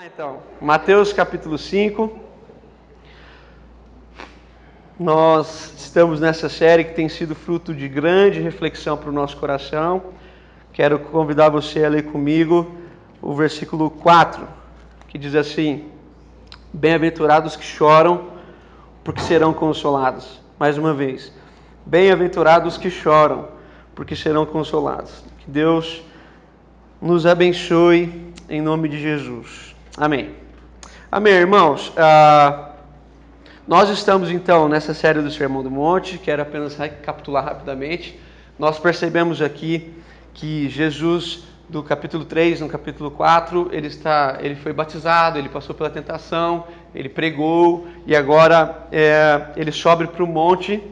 Lá então. Mateus capítulo 5. Nós estamos nessa série que tem sido fruto de grande reflexão para o nosso coração. Quero convidar você a ler comigo o versículo 4, que diz assim: Bem-aventurados que choram, porque serão consolados. Mais uma vez. Bem-aventurados que choram, porque serão consolados. Que Deus nos abençoe em nome de Jesus. Amém. Amém, irmãos. Ah, nós estamos então nessa série do Sermão do Monte. Quero apenas recapitular rapidamente. Nós percebemos aqui que Jesus, do capítulo 3 no capítulo 4, ele, está, ele foi batizado, ele passou pela tentação, ele pregou e agora é, ele sobe para o monte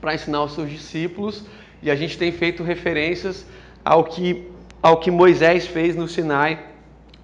para ensinar os seus discípulos. E a gente tem feito referências ao que, ao que Moisés fez no Sinai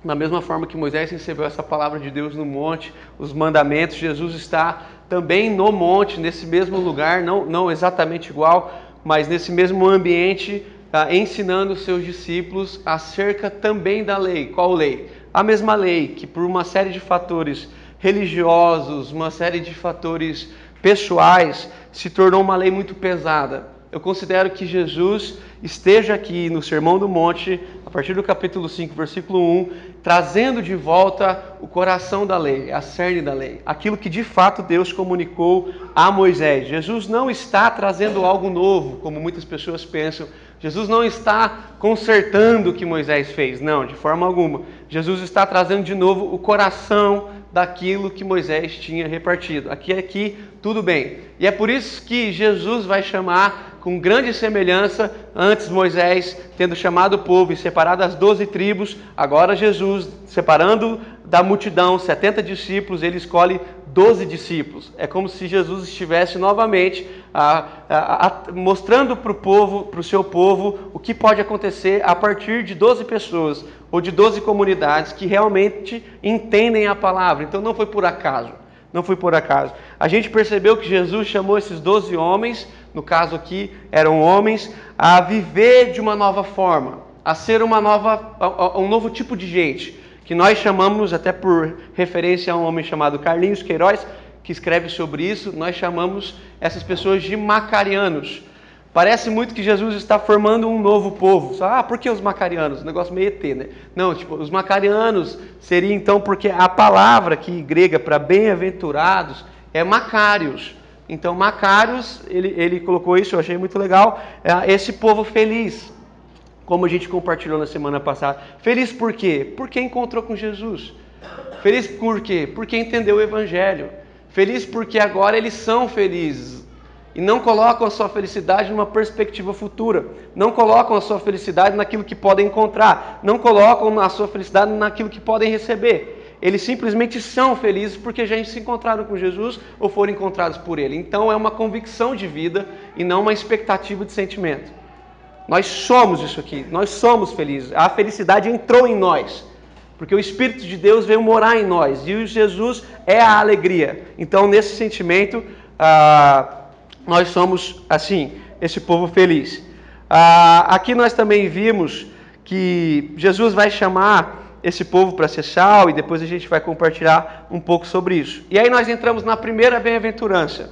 da mesma forma que Moisés recebeu essa palavra de Deus no monte, os mandamentos, Jesus está também no monte, nesse mesmo lugar, não, não exatamente igual, mas nesse mesmo ambiente, tá, ensinando os seus discípulos acerca também da lei. Qual lei? A mesma lei, que por uma série de fatores religiosos, uma série de fatores pessoais, se tornou uma lei muito pesada. Eu considero que Jesus esteja aqui no Sermão do Monte, a partir do capítulo 5, versículo 1, trazendo de volta o coração da lei, a cerne da lei, aquilo que de fato Deus comunicou a Moisés. Jesus não está trazendo algo novo, como muitas pessoas pensam. Jesus não está consertando o que Moisés fez, não, de forma alguma. Jesus está trazendo de novo o coração daquilo que Moisés tinha repartido. Aqui aqui tudo bem. E é por isso que Jesus vai chamar com grande semelhança, antes Moisés tendo chamado o povo e separado as doze tribos, agora Jesus, separando da multidão 70 discípulos, ele escolhe 12 discípulos. É como se Jesus estivesse novamente a, a, a, mostrando para o povo, para o seu povo, o que pode acontecer a partir de 12 pessoas ou de 12 comunidades que realmente entendem a palavra. Então não foi por acaso. Não foi por acaso. A gente percebeu que Jesus chamou esses 12 homens, no caso aqui eram homens, a viver de uma nova forma, a ser uma nova, um novo tipo de gente, que nós chamamos, até por referência a um homem chamado Carlinhos Queiroz, que escreve sobre isso, nós chamamos essas pessoas de macarianos. Parece muito que Jesus está formando um novo povo. Ah, por que os macarianos? negócio meio ET, né? Não, tipo, os macarianos seria então porque a palavra aqui grega para bem-aventurados é macários. Então, macários, ele, ele colocou isso, eu achei muito legal, é esse povo feliz, como a gente compartilhou na semana passada. Feliz por quê? Porque encontrou com Jesus. Feliz por quê? Porque entendeu o Evangelho. Feliz porque agora eles são felizes e não colocam a sua felicidade numa perspectiva futura, não colocam a sua felicidade naquilo que podem encontrar, não colocam a sua felicidade naquilo que podem receber. Eles simplesmente são felizes porque já se encontraram com Jesus ou foram encontrados por Ele. Então é uma convicção de vida e não uma expectativa de sentimento. Nós somos isso aqui, nós somos felizes. A felicidade entrou em nós, porque o Espírito de Deus veio morar em nós e Jesus é a alegria. Então, nesse sentimento, ah, nós somos, assim, esse povo feliz. Ah, aqui nós também vimos que Jesus vai chamar esse povo para ser sal e depois a gente vai compartilhar um pouco sobre isso. E aí nós entramos na primeira bem-aventurança,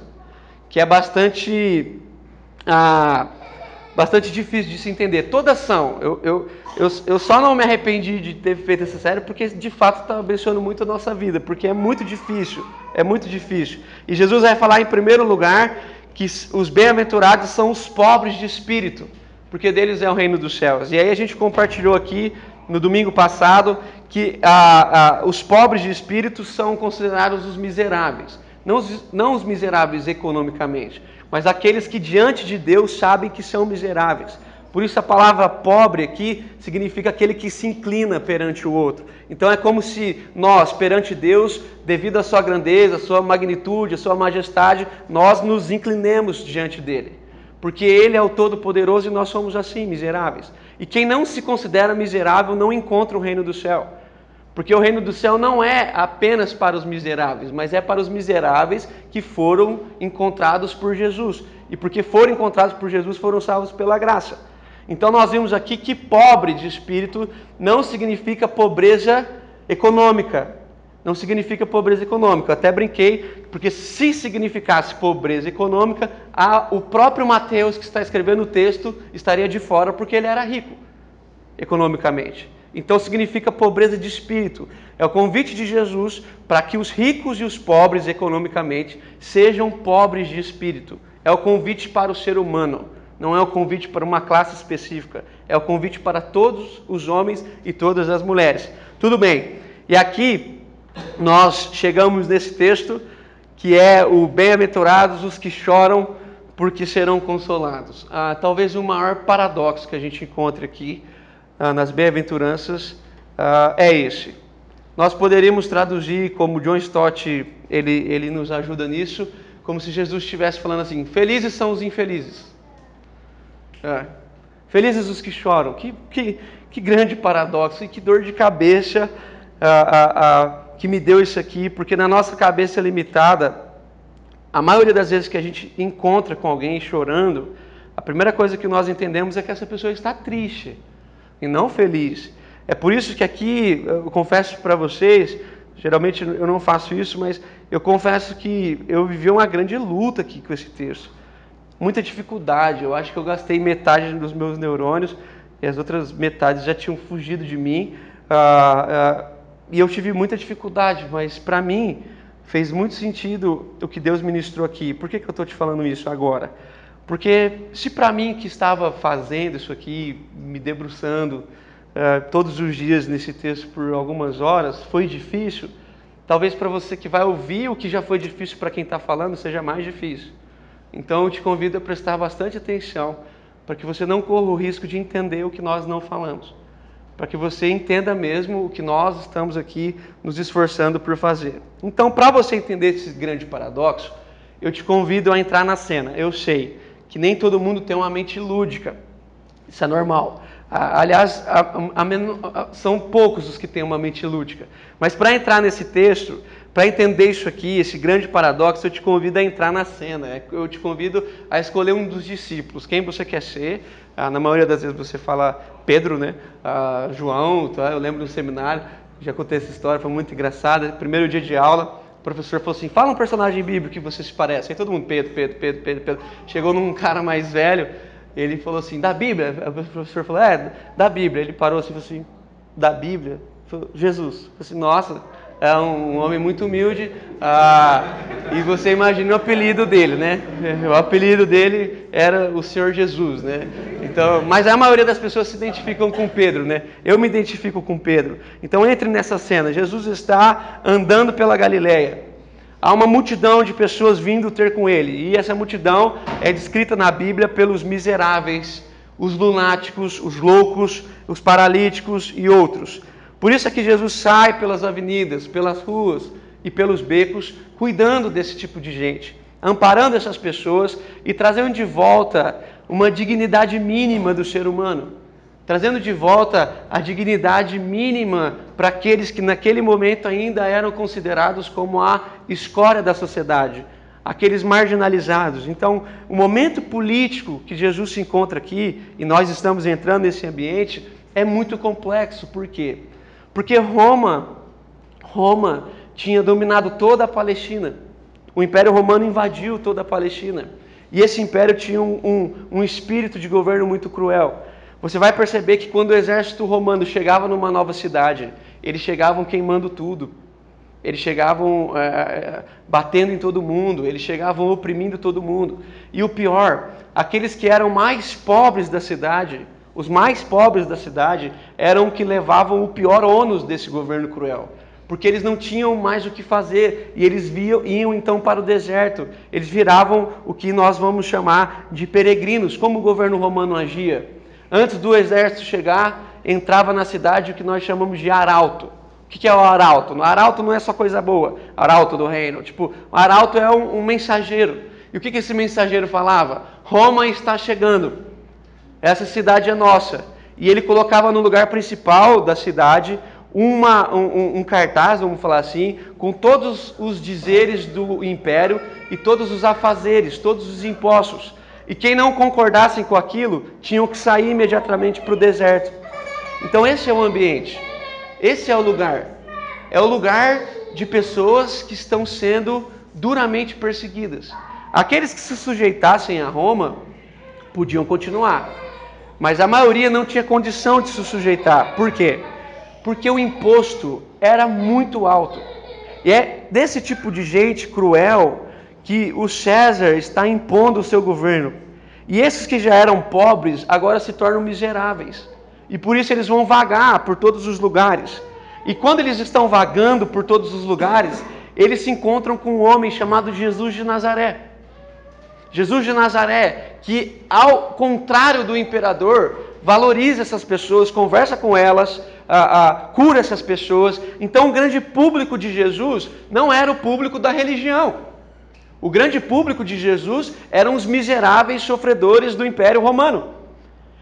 que é bastante, ah, bastante difícil de se entender. Todas são. Eu, eu, eu, eu só não me arrependi de ter feito essa série porque de fato está abençoando muito a nossa vida, porque é muito difícil, é muito difícil. E Jesus vai falar em primeiro lugar que os bem-aventurados são os pobres de espírito, porque deles é o reino dos céus. E aí a gente compartilhou aqui no domingo passado que os pobres de espírito são considerados os miseráveis. Não os, não os miseráveis economicamente, mas aqueles que diante de Deus sabem que são miseráveis. Por isso a palavra pobre aqui significa aquele que se inclina perante o outro. Então é como se nós, perante Deus, devido à sua grandeza, à sua magnitude, à sua majestade, nós nos inclinemos diante dele. Porque ele é o todo-poderoso e nós somos assim, miseráveis. E quem não se considera miserável não encontra o reino do céu. Porque o reino do céu não é apenas para os miseráveis, mas é para os miseráveis que foram encontrados por Jesus. E porque foram encontrados por Jesus, foram salvos pela graça. Então nós vimos aqui que pobre de espírito não significa pobreza econômica. Não significa pobreza econômica. Eu até brinquei, porque se significasse pobreza econômica, a, o próprio Mateus, que está escrevendo o texto, estaria de fora, porque ele era rico economicamente. Então significa pobreza de espírito. É o convite de Jesus para que os ricos e os pobres economicamente sejam pobres de espírito. É o convite para o ser humano. Não é o convite para uma classe específica. É o convite para todos os homens e todas as mulheres. Tudo bem. E aqui nós chegamos nesse texto que é o bem-aventurados os que choram porque serão consolados. Ah, talvez o maior paradoxo que a gente encontre aqui ah, nas bem-aventuranças ah, é esse. Nós poderíamos traduzir, como John Stott ele, ele nos ajuda nisso, como se Jesus estivesse falando assim: felizes são os infelizes. É. Felizes os que choram. Que, que, que grande paradoxo e que dor de cabeça ah, que me deu isso aqui, porque na nossa cabeça limitada, a maioria das vezes que a gente encontra com alguém chorando, a primeira coisa que nós entendemos é que essa pessoa está triste e não feliz. É por isso que aqui eu confesso para vocês, geralmente eu não faço isso, mas eu confesso que eu vivi uma grande luta aqui com esse texto. Muita dificuldade. Eu acho que eu gastei metade dos meus neurônios e as outras metades já tinham fugido de mim. Ah, ah, e eu tive muita dificuldade, mas para mim fez muito sentido o que Deus ministrou aqui. Por que, que eu estou te falando isso agora? Porque se para mim que estava fazendo isso aqui, me debruçando uh, todos os dias nesse texto por algumas horas, foi difícil, talvez para você que vai ouvir o que já foi difícil para quem está falando seja mais difícil. Então eu te convido a prestar bastante atenção para que você não corra o risco de entender o que nós não falamos. Para que você entenda mesmo o que nós estamos aqui nos esforçando por fazer. Então, para você entender esse grande paradoxo, eu te convido a entrar na cena. Eu sei, que nem todo mundo tem uma mente lúdica. Isso é normal. Aliás, a, a, a, são poucos os que têm uma mente lúdica. Mas para entrar nesse texto, para entender isso aqui, esse grande paradoxo, eu te convido a entrar na cena. É, eu te convido a escolher um dos discípulos, quem você quer ser. Ah, na maioria das vezes você fala Pedro, né? Ah, João, tá? eu lembro do seminário, já contei essa história, foi muito engraçada. Primeiro dia de aula, professor falou assim: fala um personagem bíblico que você se parece. Aí todo mundo, Pedro, Pedro, Pedro, Pedro, Pedro. Chegou num cara mais velho, ele falou assim: da Bíblia. o professor falou: é, da Bíblia. Ele parou assim, falou assim: da Bíblia? Falou, Jesus. Falei assim: nossa, é um homem muito humilde. Ah, e você imagina o apelido dele, né? O apelido dele era o Senhor Jesus, né? Então, mas a maioria das pessoas se identificam com Pedro, né? Eu me identifico com Pedro. Então entre nessa cena. Jesus está andando pela Galileia. Há uma multidão de pessoas vindo ter com ele. E essa multidão é descrita na Bíblia pelos miseráveis, os lunáticos, os loucos, os paralíticos e outros. Por isso é que Jesus sai pelas avenidas, pelas ruas e pelos becos, cuidando desse tipo de gente, amparando essas pessoas e trazendo de volta uma dignidade mínima do ser humano, trazendo de volta a dignidade mínima para aqueles que naquele momento ainda eram considerados como a escória da sociedade, aqueles marginalizados. Então, o momento político que Jesus se encontra aqui, e nós estamos entrando nesse ambiente, é muito complexo. Por quê? Porque Roma, Roma tinha dominado toda a Palestina. O Império Romano invadiu toda a Palestina. E esse império tinha um, um, um, espírito de governo muito cruel. Você vai perceber que quando o exército romano chegava numa nova cidade, eles chegavam queimando tudo. Eles chegavam é, batendo em todo mundo, eles chegavam oprimindo todo mundo. E o pior, aqueles que eram mais pobres da cidade, os mais pobres da cidade eram que levavam o pior ônus desse governo cruel, porque eles não tinham mais o que fazer e eles viam, iam então para o deserto. Eles viravam o que nós vamos chamar de peregrinos. Como o governo romano agia? Antes do exército chegar, entrava na cidade o que nós chamamos de arauto. O que é o arauto? O arauto não é só coisa boa, arauto do reino. Tipo, o arauto é um, um mensageiro. E o que, que esse mensageiro falava? Roma está chegando. Essa cidade é nossa. E ele colocava no lugar principal da cidade uma, um, um, cartaz, vamos falar assim, com todos os dizeres do império e todos os afazeres, todos os impostos. E quem não concordassem com aquilo tinham que sair imediatamente para o deserto. Então esse é o ambiente, esse é o lugar. É o lugar de pessoas que estão sendo duramente perseguidas. Aqueles que se sujeitassem a Roma podiam continuar, mas a maioria não tinha condição de se sujeitar. Por quê? porque o imposto era muito alto. E é desse tipo de gente cruel que o César está impondo o seu governo. E esses que já eram pobres agora se tornam miseráveis. E por isso eles vão vagar por todos os lugares. E quando eles estão vagando por todos os lugares, eles se encontram com um homem chamado Jesus de Nazaré. Jesus de Nazaré, que ao contrário do imperador, valoriza essas pessoas, conversa com elas, ah, ah, cura essas pessoas. Então, o grande público de Jesus não era o público da religião. O grande público de Jesus eram os miseráveis sofredores do Império Romano.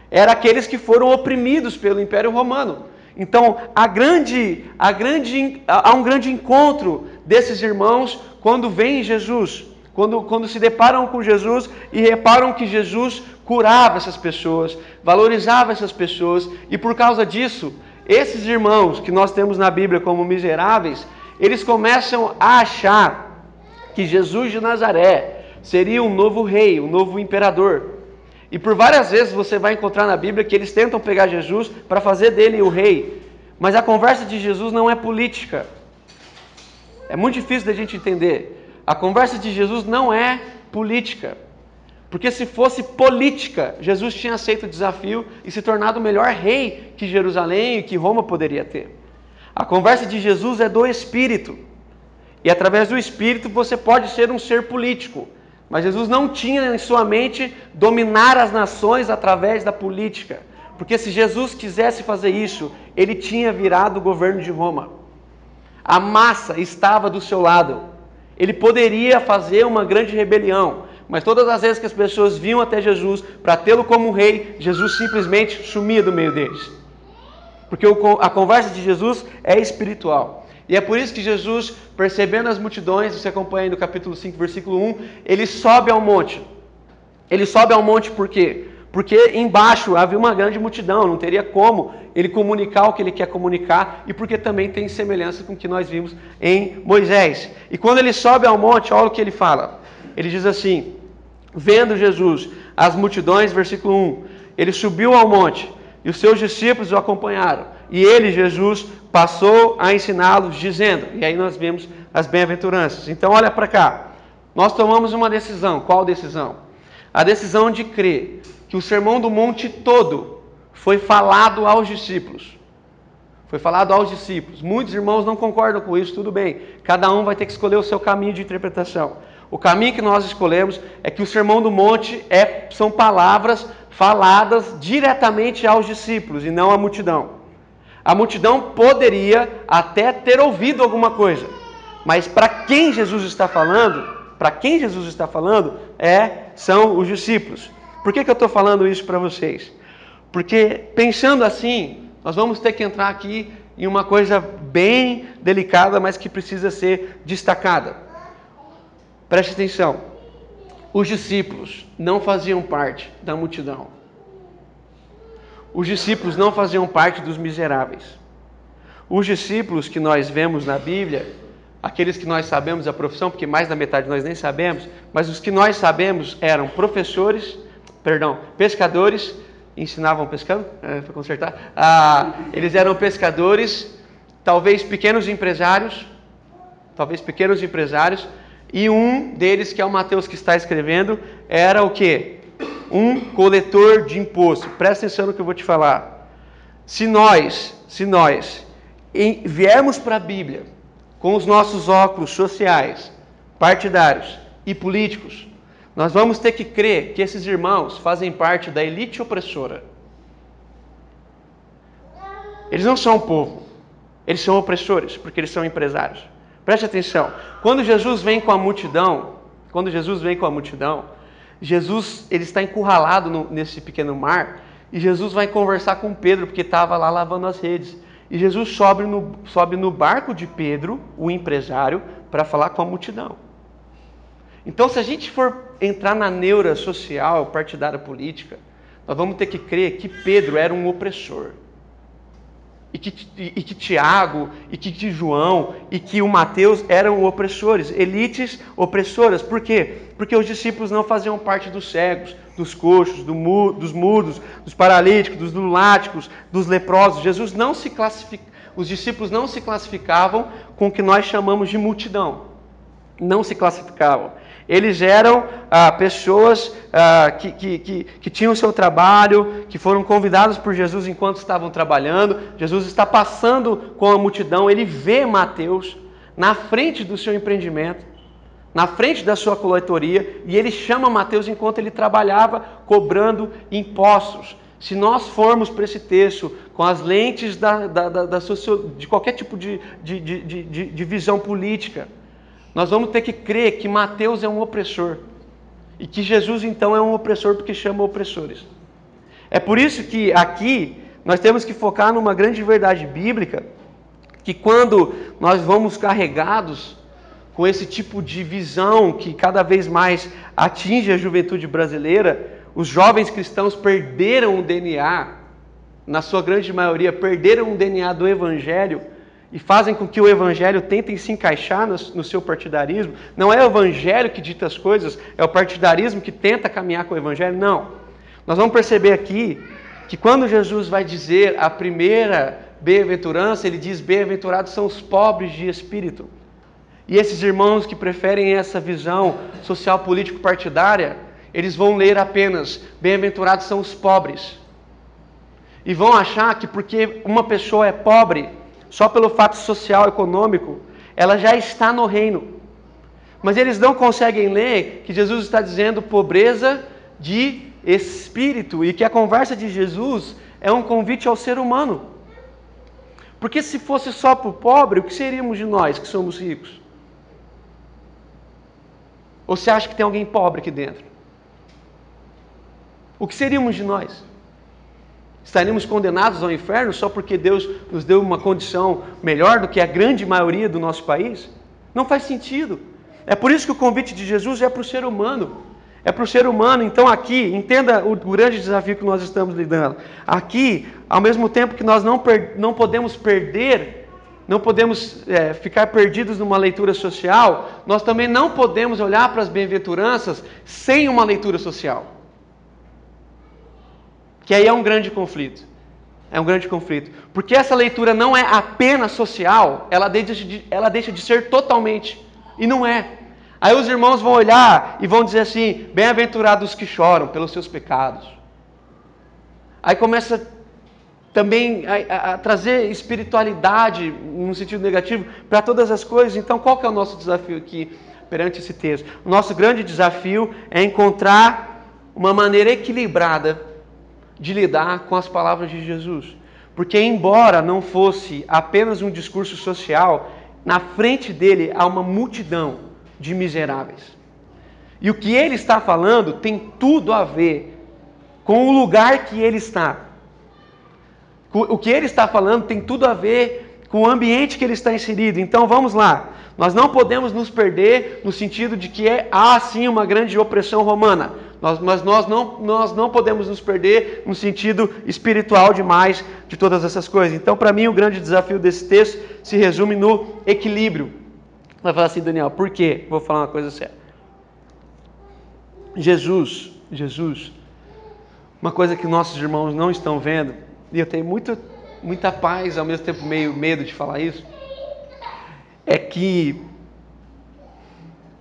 Era aqueles que foram oprimidos pelo Império Romano. Então, grande, grande, há um grande encontro desses irmãos quando vem Jesus, quando, quando se deparam com Jesus e reparam que Jesus curava essas pessoas, valorizava essas pessoas, e por causa disso, esses irmãos que nós temos na Bíblia como miseráveis, eles começam a achar que Jesus de Nazaré seria um novo rei, um novo imperador. E por várias vezes você vai encontrar na Bíblia que eles tentam pegar Jesus para fazer dele o rei. Mas a conversa de Jesus não é política. É muito difícil da gente entender. A conversa de Jesus não é política. Porque se fosse política, Jesus tinha aceito o desafio e se tornado o melhor rei que Jerusalém e que Roma poderia ter. A conversa de Jesus é do Espírito. E através do Espírito você pode ser um ser político. Mas Jesus não tinha em sua mente dominar as nações através da política. Porque se Jesus quisesse fazer isso, ele tinha virado o governo de Roma. A massa estava do seu lado. Ele poderia fazer uma grande rebelião, mas todas as vezes que as pessoas vinham até Jesus para tê-lo como rei, Jesus simplesmente sumia do meio deles. Porque a conversa de Jesus é espiritual. E é por isso que Jesus, percebendo as multidões, você acompanha aí no capítulo 5, versículo 1, ele sobe ao monte. Ele sobe ao monte por quê? Porque embaixo havia uma grande multidão, não teria como ele comunicar o que ele quer comunicar, e porque também tem semelhança com o que nós vimos em Moisés. E quando ele sobe ao monte, olha o que ele fala ele diz assim: Vendo Jesus as multidões, versículo 1, ele subiu ao monte e os seus discípulos o acompanharam. E ele, Jesus, passou a ensiná-los, dizendo: E aí nós vemos as bem-aventuranças. Então, olha para cá. Nós tomamos uma decisão. Qual decisão? A decisão de crer que o sermão do monte todo foi falado aos discípulos. Foi falado aos discípulos. Muitos irmãos não concordam com isso, tudo bem. Cada um vai ter que escolher o seu caminho de interpretação. O caminho que nós escolhemos é que o Sermão do Monte é, são palavras faladas diretamente aos discípulos e não à multidão. A multidão poderia até ter ouvido alguma coisa, mas para quem Jesus está falando, para quem Jesus está falando, é são os discípulos. Por que, que eu estou falando isso para vocês? Porque pensando assim, nós vamos ter que entrar aqui em uma coisa bem delicada, mas que precisa ser destacada. Preste atenção. Os discípulos não faziam parte da multidão. Os discípulos não faziam parte dos miseráveis. Os discípulos que nós vemos na Bíblia, aqueles que nós sabemos a profissão, porque mais da metade nós nem sabemos, mas os que nós sabemos eram professores, perdão, pescadores, ensinavam pescando, é, para consertar. Ah, eles eram pescadores, talvez pequenos empresários, talvez pequenos empresários, e um deles, que é o Mateus que está escrevendo, era o que? Um coletor de imposto. Presta atenção no que eu vou te falar. Se nós, se nós viermos para a Bíblia com os nossos óculos sociais, partidários e políticos, nós vamos ter que crer que esses irmãos fazem parte da elite opressora. Eles não são um povo. Eles são opressores, porque eles são empresários. Preste atenção. Quando Jesus vem com a multidão, quando Jesus vem com a multidão, Jesus ele está encurralado no, nesse pequeno mar e Jesus vai conversar com Pedro porque estava lá lavando as redes. E Jesus sobe no, sobe no barco de Pedro, o empresário, para falar com a multidão. Então, se a gente for entrar na neura social, partidária política, nós vamos ter que crer que Pedro era um opressor e que, e que Tiago, e que, que João, e que o Mateus eram opressores, elites opressoras. Por quê? Porque os discípulos não faziam parte dos cegos, dos coxos, do mu, dos mudos, dos paralíticos, dos lunáticos, dos leprosos. Jesus não se classifica, os discípulos não se classificavam com o que nós chamamos de multidão. Não se classificavam. Eles eram ah, pessoas ah, que, que, que, que, tinham seu trabalho, que foram convidados por Jesus enquanto estavam trabalhando. Jesus está passando com a multidão, ele vê Mateus na frente do seu empreendimento, na frente da sua coletoria, e ele chama Mateus enquanto ele trabalhava cobrando impostos. Se nós formos para esse texto com as lentes da, da, da, da de qualquer tipo de, de, de, de visão política, nós vamos ter que crer que Mateus é um opressor e que Jesus então é um opressor porque chama opressores. É por isso que aqui nós temos que focar numa grande verdade bíblica, que quando nós vamos carregados com esse tipo de visão que cada vez mais atinge a juventude brasileira, os jovens cristãos perderam o DNA, na sua grande maioria, perderam o DNA do evangelho e fazem com que o evangelho tentem se encaixar no, no, seu partidarismo. Não é o evangelho que dita as coisas, é o partidarismo que tenta caminhar com o evangelho. Não. Nós vamos perceber aqui que quando Jesus vai dizer a primeira bem-aventurança, ele diz: Bem-aventurados são os pobres de espírito. E esses irmãos que preferem essa visão social político partidária, eles vão ler apenas: Bem-aventurados são os pobres. E vão achar que porque uma pessoa é pobre, só pelo fato social, econômico, ela já está no reino. Mas eles não conseguem ler que Jesus está dizendo pobreza de espírito e que a conversa de Jesus é um convite ao ser humano. Porque se fosse só para o pobre, o que seríamos de nós que somos ricos? Ou você acha que tem alguém pobre aqui dentro? O que seríamos de nós? Estaríamos condenados ao inferno só porque Deus nos deu uma condição melhor do que a grande maioria do nosso país? Não faz sentido. É por isso que o convite de Jesus é para o ser humano. É para o ser humano. Então, aqui, entenda o grande desafio que nós estamos lidando. Aqui, ao mesmo tempo que nós não, não podemos perder, não podemos é, ficar perdidos numa leitura social, nós também não podemos olhar para as bem-aventuranças sem uma leitura social. Que aí é um grande conflito. É um grande conflito. Porque essa leitura não é apenas social, ela deixa de, ela deixa de ser totalmente. E não é. Aí os irmãos vão olhar e vão dizer assim: bem-aventurados os que choram pelos seus pecados. Aí começa também a, a, a trazer espiritualidade, num sentido negativo, para todas as coisas. Então, qual que é o nosso desafio aqui perante esse texto? O nosso grande desafio é encontrar uma maneira equilibrada de lidar com as palavras de Jesus. Porque, embora não fosse apenas um discurso social, na frente dele há uma multidão de miseráveis. E o que ele está falando tem tudo a ver com o lugar que ele está. O que ele está falando tem tudo a ver com o ambiente que ele está inserido. Então vamos lá. Nós não podemos nos perder no sentido de que é, há sim uma grande opressão romana. Nós, mas nós não, nós não podemos nos perder no sentido espiritual demais de todas essas coisas. Então, para mim, o grande desafio desse texto se resume no equilíbrio. Vai falar assim, Daniel, por quê? Vou falar uma coisa séria. Jesus, Jesus, uma coisa que nossos irmãos não estão vendo, e eu tenho muito, muita paz, ao mesmo tempo meio medo de falar isso, é que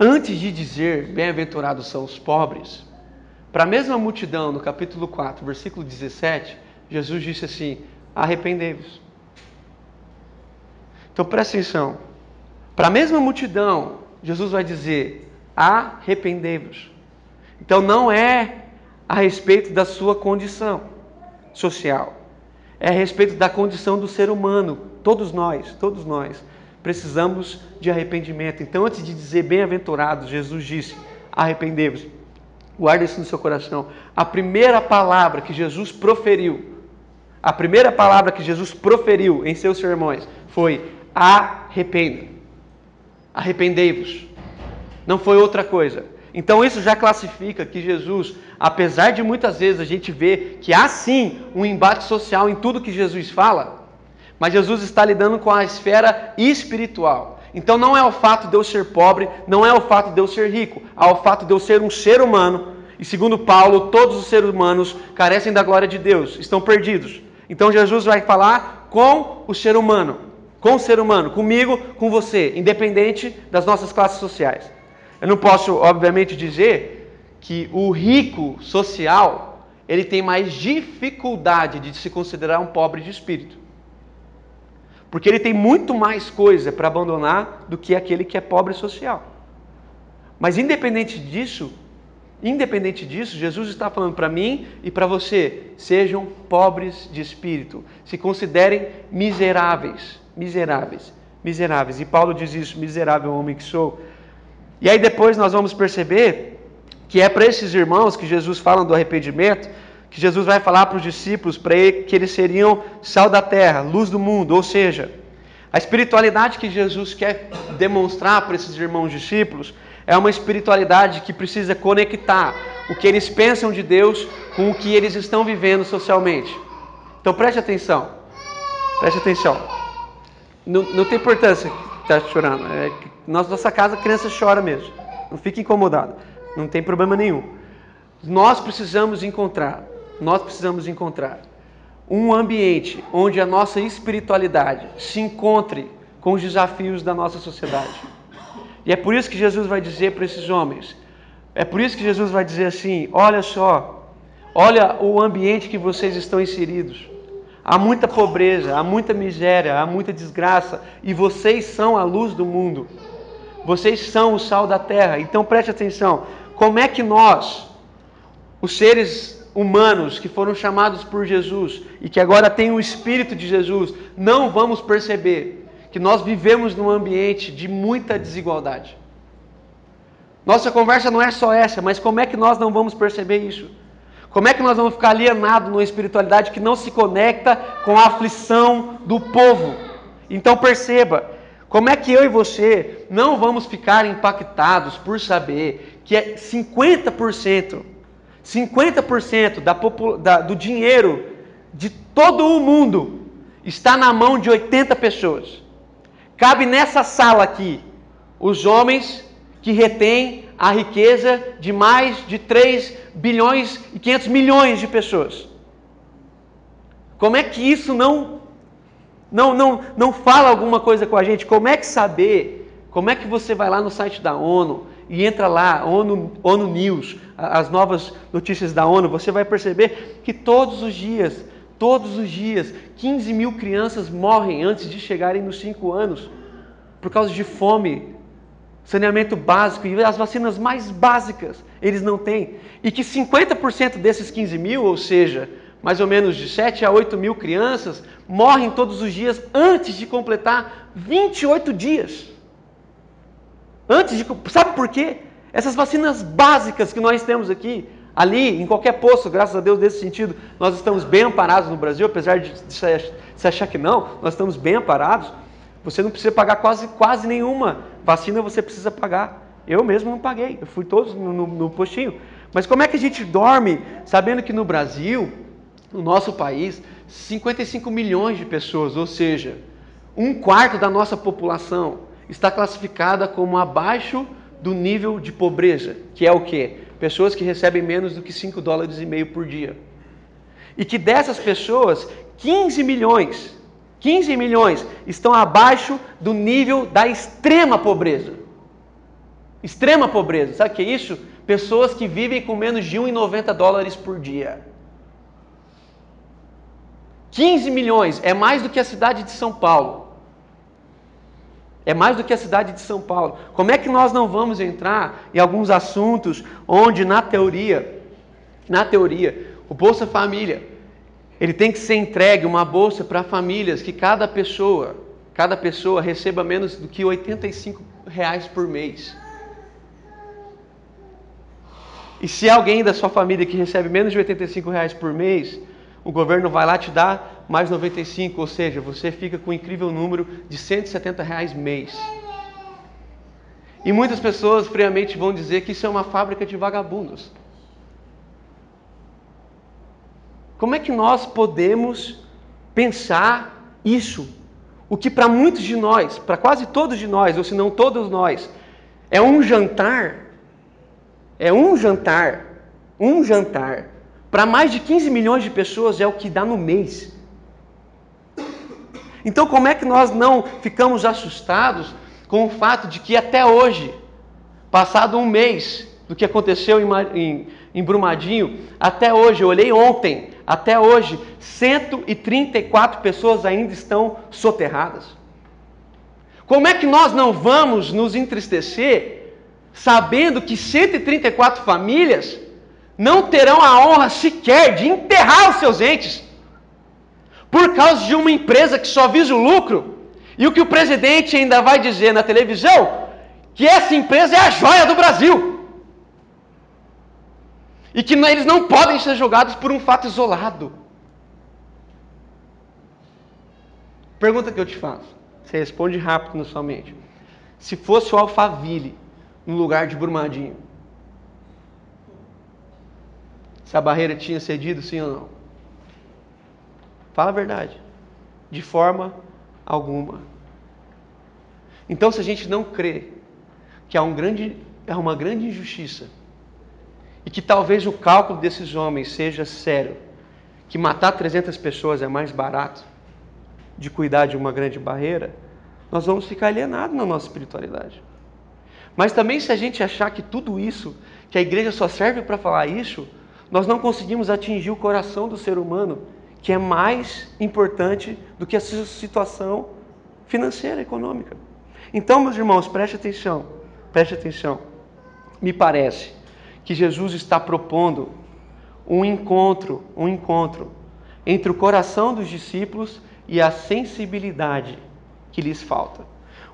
antes de dizer bem-aventurados são os pobres, para a mesma multidão, no capítulo 4, versículo 17, Jesus disse assim: arrependei-vos. Então presta atenção. Para a mesma multidão, Jesus vai dizer: arrependei-vos. Então não é a respeito da sua condição social, é a respeito da condição do ser humano. Todos nós, todos nós, precisamos de arrependimento. Então, antes de dizer bem-aventurados, Jesus disse: arrependei-vos. Guarde isso no seu coração. A primeira palavra que Jesus proferiu, a primeira palavra que Jesus proferiu em seus sermões foi: arrependa. Arrependei-vos. Não foi outra coisa. Então isso já classifica que Jesus, apesar de muitas vezes a gente ver que há sim um embate social em tudo que Jesus fala, mas Jesus está lidando com a esfera espiritual. Então não é o fato de eu ser pobre, não é o fato de eu ser rico, há o fato de eu ser um ser humano. E segundo Paulo, todos os seres humanos carecem da glória de Deus, estão perdidos. Então Jesus vai falar com o ser humano, com o ser humano, comigo, com você, independente das nossas classes sociais. Eu não posso, obviamente, dizer que o rico social ele tem mais dificuldade de se considerar um pobre de espírito. Porque ele tem muito mais coisa para abandonar do que aquele que é pobre social. Mas independente disso, independente disso, Jesus está falando para mim e para você: sejam pobres de espírito, se considerem miseráveis, miseráveis, miseráveis. E Paulo diz isso: miserável homem que sou. E aí depois nós vamos perceber que é para esses irmãos que Jesus fala do arrependimento, que Jesus vai falar para os discípulos para que eles seriam sal da terra, luz do mundo, ou seja, a espiritualidade que Jesus quer demonstrar para esses irmãos discípulos é uma espiritualidade que precisa conectar o que eles pensam de Deus com o que eles estão vivendo socialmente. Então preste atenção, preste atenção. Não, não tem importância estar tá chorando. É na nossa casa criança chora mesmo. Não fique incomodado. Não tem problema nenhum. Nós precisamos encontrar, nós precisamos encontrar um ambiente onde a nossa espiritualidade se encontre com os desafios da nossa sociedade. E é por isso que Jesus vai dizer para esses homens, é por isso que Jesus vai dizer assim: olha só, olha o ambiente que vocês estão inseridos. Há muita pobreza, há muita miséria, há muita desgraça, e vocês são a luz do mundo. Vocês são o sal da terra. Então preste atenção. Como é que nós, os seres humanos que foram chamados por Jesus e que agora têm o Espírito de Jesus, não vamos perceber que nós vivemos num ambiente de muita desigualdade? Nossa conversa não é só essa, mas como é que nós não vamos perceber isso? Como é que nós vamos ficar alienados numa espiritualidade que não se conecta com a aflição do povo? Então perceba, como é que eu e você não vamos ficar impactados por saber que é 50%, 50% da, da, do dinheiro de todo o mundo está na mão de 80 pessoas? Cabe nessa sala aqui os homens que retêm a riqueza de mais de 3 bilhões e 500 milhões de pessoas. Como é que isso não não, não, não fala alguma coisa com a gente. Como é que saber? Como é que você vai lá no site da ONU e entra lá, ONU, ONU News, as novas notícias da ONU, você vai perceber que todos os dias, todos os dias, 15 mil crianças morrem antes de chegarem nos 5 anos por causa de fome, saneamento básico e as vacinas mais básicas eles não têm. E que 50% desses 15 mil, ou seja, mais ou menos de 7 a 8 mil crianças, morrem todos os dias antes de completar 28 dias. Antes de. Sabe por quê? Essas vacinas básicas que nós temos aqui, ali, em qualquer posto, graças a Deus, nesse sentido, nós estamos bem amparados no Brasil, apesar de se achar que não, nós estamos bem amparados. Você não precisa pagar quase, quase nenhuma vacina, você precisa pagar. Eu mesmo não paguei, eu fui todos no, no, no postinho. Mas como é que a gente dorme sabendo que no Brasil no nosso país, 55 milhões de pessoas, ou seja, um quarto da nossa população está classificada como abaixo do nível de pobreza, que é o quê? Pessoas que recebem menos do que 5 dólares e meio por dia. E que dessas pessoas, 15 milhões, 15 milhões estão abaixo do nível da extrema pobreza. Extrema pobreza, sabe o que é isso? Pessoas que vivem com menos de 1,90 dólares por dia. 15 milhões é mais do que a cidade de São Paulo. É mais do que a cidade de São Paulo. Como é que nós não vamos entrar em alguns assuntos onde, na teoria, na teoria, o Bolsa Família, Ele tem que ser entregue uma bolsa para famílias que cada pessoa, cada pessoa receba menos do que 85 reais por mês. E se alguém da sua família que recebe menos de 85 reais por mês, o governo vai lá te dar mais 95, ou seja, você fica com um incrível número de 170 reais mês. E muitas pessoas friamente vão dizer que isso é uma fábrica de vagabundos. Como é que nós podemos pensar isso? O que para muitos de nós, para quase todos de nós, ou se não todos nós, é um jantar, é um jantar, um jantar, para mais de 15 milhões de pessoas é o que dá no mês. Então, como é que nós não ficamos assustados com o fato de que até hoje, passado um mês do que aconteceu em, em, em Brumadinho, até hoje, eu olhei ontem, até hoje, 134 pessoas ainda estão soterradas. Como é que nós não vamos nos entristecer sabendo que 134 famílias não terão a honra sequer de enterrar os seus entes por causa de uma empresa que só visa o lucro e o que o presidente ainda vai dizer na televisão, que essa empresa é a joia do Brasil. E que eles não podem ser julgados por um fato isolado. Pergunta que eu te faço. Você responde rápido na sua mente. Se fosse o Alphaville no lugar de Brumadinho, se a barreira tinha cedido, sim ou não? Fala a verdade. De forma alguma. Então, se a gente não crê que há um grande, há uma grande injustiça e que talvez o cálculo desses homens seja sério, que matar 300 pessoas é mais barato de cuidar de uma grande barreira, nós vamos ficar alienados na nossa espiritualidade. Mas também se a gente achar que tudo isso, que a igreja só serve para falar isso, nós não conseguimos atingir o coração do ser humano que é mais importante do que a situação financeira, econômica. Então, meus irmãos, preste atenção, preste atenção. Me parece que Jesus está propondo um encontro, um encontro entre o coração dos discípulos e a sensibilidade que lhes falta.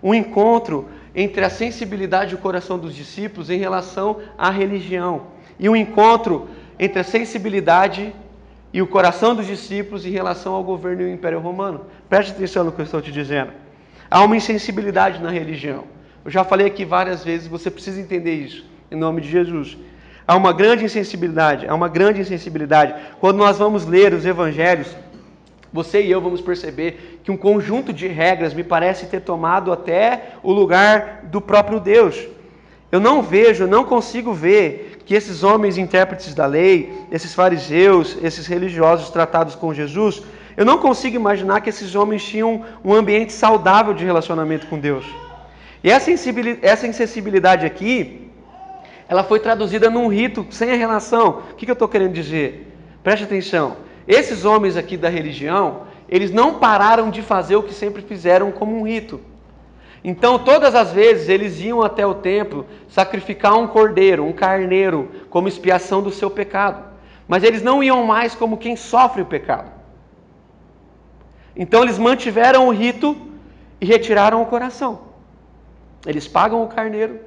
Um encontro entre a sensibilidade e o coração dos discípulos em relação à religião e um encontro entre a sensibilidade e o coração dos discípulos em relação ao governo e ao Império Romano. Preste atenção no que eu estou te dizendo. Há uma insensibilidade na religião. Eu já falei aqui várias vezes, você precisa entender isso, em nome de Jesus. Há uma grande insensibilidade, há uma grande insensibilidade. Quando nós vamos ler os evangelhos, você e eu vamos perceber que um conjunto de regras me parece ter tomado até o lugar do próprio Deus. Eu não vejo, não consigo ver que esses homens intérpretes da lei, esses fariseus, esses religiosos tratados com Jesus, eu não consigo imaginar que esses homens tinham um ambiente saudável de relacionamento com Deus. E essa insensibilidade aqui, ela foi traduzida num rito sem a relação. O que eu estou querendo dizer? Preste atenção. Esses homens aqui da religião, eles não pararam de fazer o que sempre fizeram como um rito. Então, todas as vezes eles iam até o templo sacrificar um cordeiro, um carneiro, como expiação do seu pecado. Mas eles não iam mais como quem sofre o pecado. Então, eles mantiveram o rito e retiraram o coração. Eles pagam o carneiro,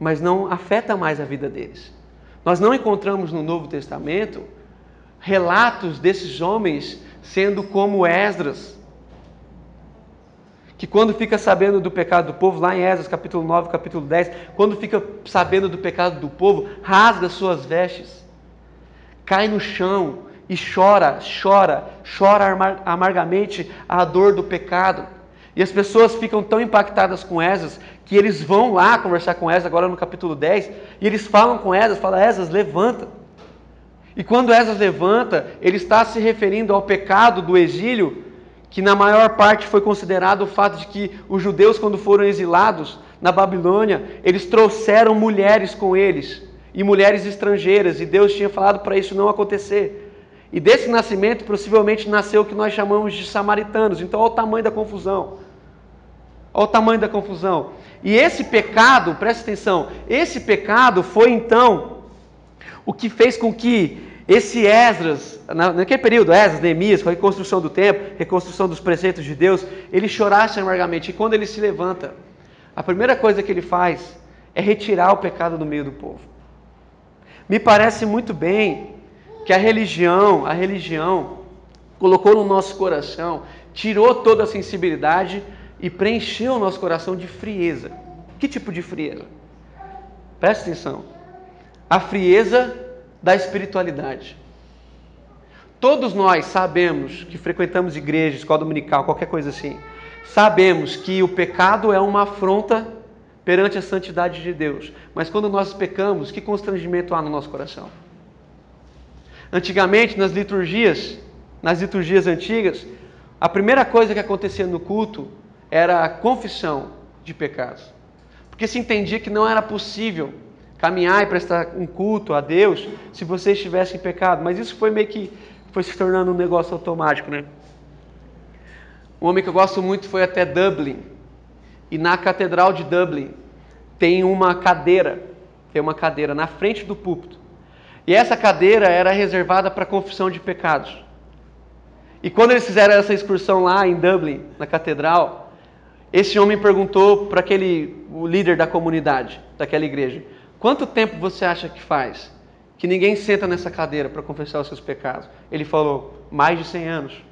mas não afeta mais a vida deles. Nós não encontramos no Novo Testamento relatos desses homens sendo como Esdras, que quando fica sabendo do pecado do povo, lá em Esdras capítulo 9, capítulo 10, quando fica sabendo do pecado do povo, rasga suas vestes, cai no chão e chora, chora, chora amargamente a dor do pecado. E as pessoas ficam tão impactadas com Esdras que eles vão lá conversar com Esdras, agora no capítulo 10, e eles falam com Esdras, falam, Esdras, levanta. E quando Esdras levanta, ele está se referindo ao pecado do exílio que na maior parte foi considerado o fato de que os judeus, quando foram exilados na Babilônia, eles trouxeram mulheres com eles, e mulheres estrangeiras, e Deus tinha falado para isso não acontecer. E desse nascimento, possivelmente, nasceu o que nós chamamos de samaritanos. Então, olha o tamanho da confusão. Olha o tamanho da confusão. E esse pecado, preste atenção, esse pecado foi então o que fez com que Esse Esdras, naquele período, Esdras, Neemias, com a reconstrução do templo, reconstrução dos preceitos de Deus, ele chorasse amargamente. E quando ele se levanta, a primeira coisa que ele faz é retirar o pecado do meio do povo. Me parece muito bem que a religião, a religião colocou no nosso coração, tirou toda a sensibilidade e preencheu o nosso coração de frieza. Que tipo de frieza? Presta atenção. A frieza da espiritualidade. Todos nós sabemos que frequentamos igreja, escola dominical, qualquer coisa assim. Sabemos que o pecado é uma afronta perante a santidade de Deus. Mas quando nós pecamos, que constrangimento há no nosso coração? Antigamente, nas liturgias, nas liturgias antigas, a primeira coisa que acontecia no culto era a confissão de pecados. Porque se entendia que não era possível caminhar e prestar um culto a Deus se você estivesse em pecado. Mas isso foi meio que foi se tornando um negócio automático, né? Um homem que eu gosto muito foi até Dublin. E na Catedral de Dublin tem uma cadeira, tem uma cadeira na frente do púlpito. E essa cadeira era reservada para confissão de pecados. E quando eles fizeram essa excursão lá em Dublin, na catedral, esse homem perguntou para aquele o líder da comunidade, daquela igreja: Quanto tempo você acha que faz que ninguém senta nessa cadeira para confessar os seus pecados? Ele falou: mais de 100 anos.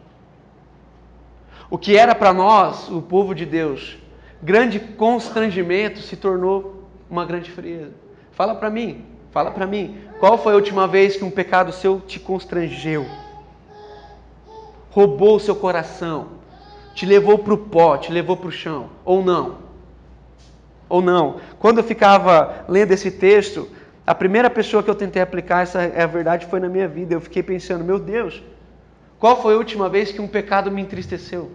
O que era para nós, o povo de Deus, grande constrangimento, se tornou uma grande frieza. Fala para mim, fala para mim, qual foi a última vez que um pecado seu te constrangeu? Roubou o seu coração, te levou para o pó, te levou para o chão, ou não? Ou não. Quando eu ficava lendo esse texto, a primeira pessoa que eu tentei aplicar essa é a verdade foi na minha vida. Eu fiquei pensando, meu Deus, qual foi a última vez que um pecado me entristeceu?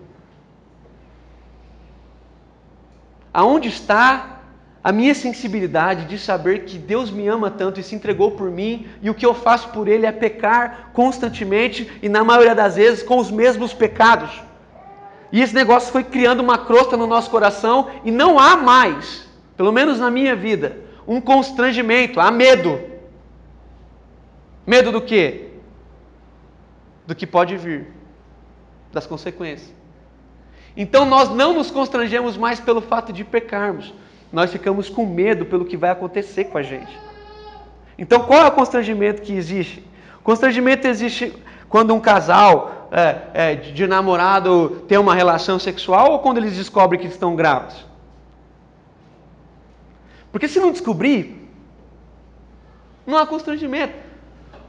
Aonde está a minha sensibilidade de saber que Deus me ama tanto e se entregou por mim e o que eu faço por Ele é pecar constantemente e, na maioria das vezes, com os mesmos pecados? E esse negócio foi criando uma crosta no nosso coração e não há mais pelo menos na minha vida, um constrangimento, há medo. Medo do quê? Do que pode vir, das consequências. Então nós não nos constrangemos mais pelo fato de pecarmos, nós ficamos com medo pelo que vai acontecer com a gente. Então qual é o constrangimento que existe? Constrangimento existe quando um casal é, é, de namorado tem uma relação sexual ou quando eles descobrem que estão grávidos? Porque se não descobrir, não há constrangimento.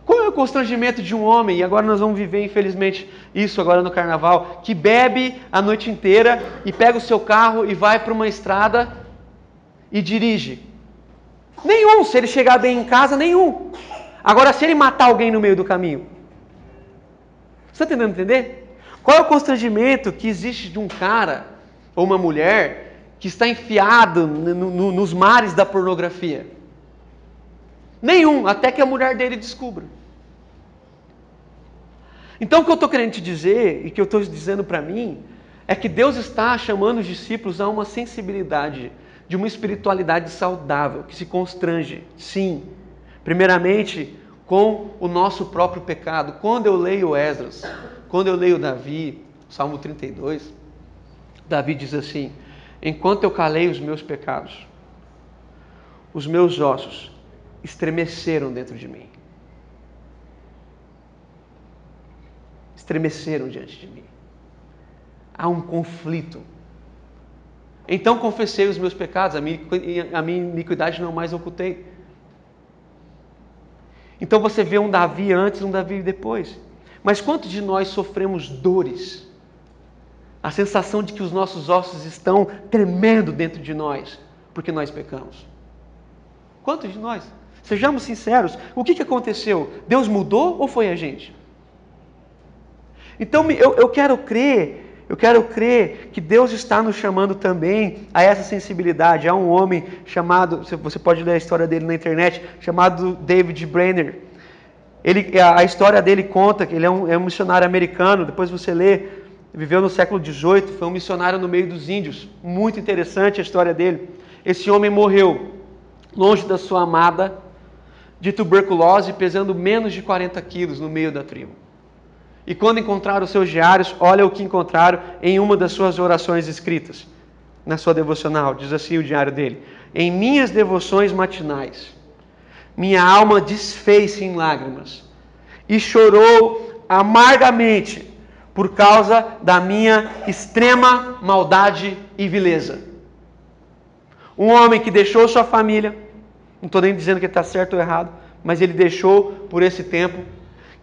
Qual é o constrangimento de um homem, e agora nós vamos viver, infelizmente, isso agora no carnaval, que bebe a noite inteira e pega o seu carro e vai para uma estrada e dirige? Nenhum, se ele chegar bem em casa, nenhum. Agora, se ele matar alguém no meio do caminho, você está tentando entender? Qual é o constrangimento que existe de um cara ou uma mulher que está enfiado no, no, nos mares da pornografia? Nenhum, até que a mulher dele descubra. Então, o que eu estou querendo te dizer, e que eu estou dizendo para mim, é que Deus está chamando os discípulos a uma sensibilidade, de uma espiritualidade saudável, que se constrange, sim, primeiramente com o nosso próprio pecado. Quando eu leio Esdras, quando eu leio Davi, Salmo 32, Davi diz assim: enquanto eu calei os meus pecados, os meus ossos estremeceram dentro de mim. Estremeceram diante de mim. Há um conflito. Então confessei os meus pecados, a minha, iniquidade não mais ocultei. Então você vê um Davi antes, um Davi depois. Mas quantos de nós sofremos dores? A sensação de que os nossos ossos estão tremendo dentro de nós, porque nós pecamos. Quantos de nós? Sejamos sinceros, o que, que aconteceu? Deus mudou ou foi a gente? Então eu, eu quero crer, eu quero crer que Deus está nos chamando também a essa sensibilidade. Há um homem chamado, você pode ler a história dele na internet, chamado David Brenner. Ele, a história dele conta que ele é um, é um missionário americano, depois você lê, viveu no século XVIII, foi um missionário no meio dos índios. Muito interessante a história dele. Esse homem morreu longe da sua amada, de tuberculose, pesando menos de 40 quilos no meio da tribo. E quando encontraram seus diários, olha o que encontraram em uma das suas orações escritas, na sua devocional. Diz assim o diário dele: Em minhas devoções matinais, minha alma desfez-se em lágrimas e chorou amargamente por causa da minha extrema maldade e vileza. Um homem que deixou sua família, não estou nem dizendo que está certo ou errado, mas ele deixou por esse tempo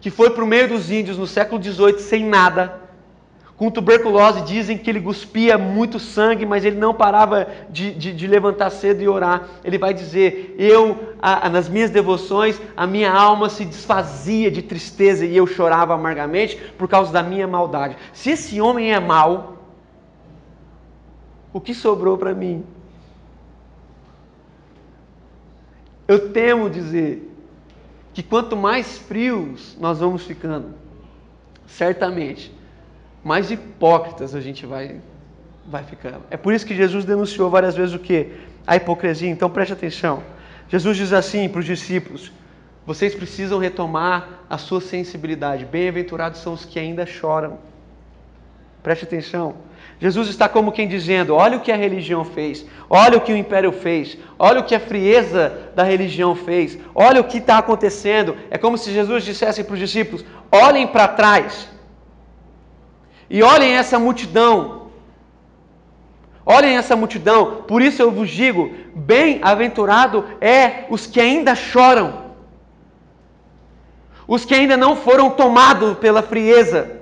que foi para o meio dos índios no século XVIII sem nada, com tuberculose, dizem que ele cuspia muito sangue, mas ele não parava de, de, de levantar cedo e orar. Ele vai dizer: Eu, a, a, nas minhas devoções, a minha alma se desfazia de tristeza e eu chorava amargamente por causa da minha maldade. Se esse homem é mau, o que sobrou para mim? Eu temo dizer que quanto mais frios nós vamos ficando, certamente, mais hipócritas a gente vai, vai ficando. É por isso que Jesus denunciou várias vezes o que? A hipocrisia. Então preste atenção. Jesus diz assim para os discípulos: vocês precisam retomar a sua sensibilidade. Bem-aventurados são os que ainda choram. Preste atenção. Jesus está como quem dizendo: olha o que a religião fez, olha o que o império fez, olha o que a frieza da religião fez, olha o que está acontecendo. É como se Jesus dissesse para os discípulos: olhem para trás e olhem essa multidão. Olhem essa multidão, por isso eu vos digo: bem-aventurado é os que ainda choram, os que ainda não foram tomados pela frieza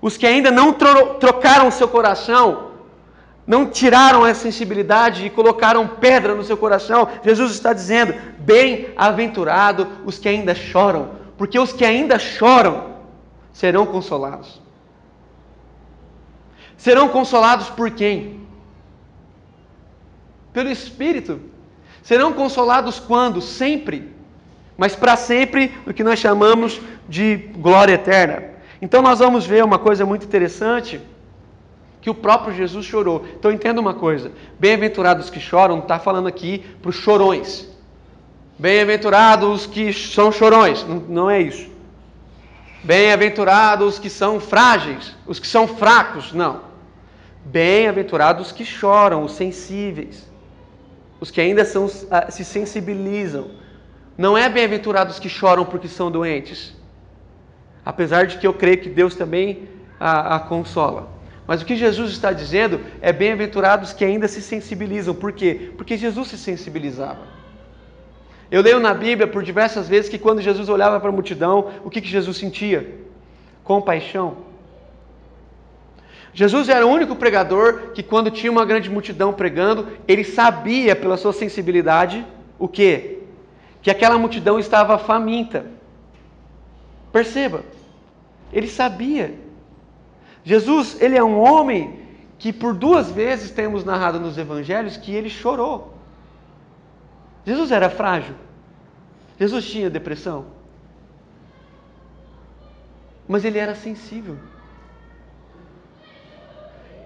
os que ainda não tro trocaram seu coração, não tiraram a sensibilidade e colocaram pedra no seu coração, Jesus está dizendo: bem-aventurado os que ainda choram, porque os que ainda choram serão consolados. Serão consolados por quem? Pelo Espírito. Serão consolados quando? Sempre. Mas para sempre, o que nós chamamos de glória eterna. Então nós vamos ver uma coisa muito interessante, que o próprio Jesus chorou. Então entenda uma coisa: bem-aventurados que choram, não está falando aqui para os chorões. Bem-aventurados que são chorões, não, não é isso. Bem-aventurados que são frágeis, os que são fracos, não. Bem-aventurados que choram, os sensíveis, os que ainda são, ah, se sensibilizam. Não é bem-aventurados que choram porque são doentes. Apesar de que eu creio que Deus também a, a consola. Mas o que Jesus está dizendo é bem-aventurados que ainda se sensibilizam. Por quê? Porque Jesus se sensibilizava. Eu leio na Bíblia por diversas vezes que quando Jesus olhava para a multidão, o que, que Jesus sentia? Compaixão. Jesus era o único pregador que, quando tinha uma grande multidão pregando, ele sabia pela sua sensibilidade o quê? Que aquela multidão estava faminta. Perceba, ele sabia. Jesus, ele é um homem que por duas vezes temos narrado nos evangelhos que ele chorou. Jesus era frágil. Jesus tinha depressão. Mas ele era sensível.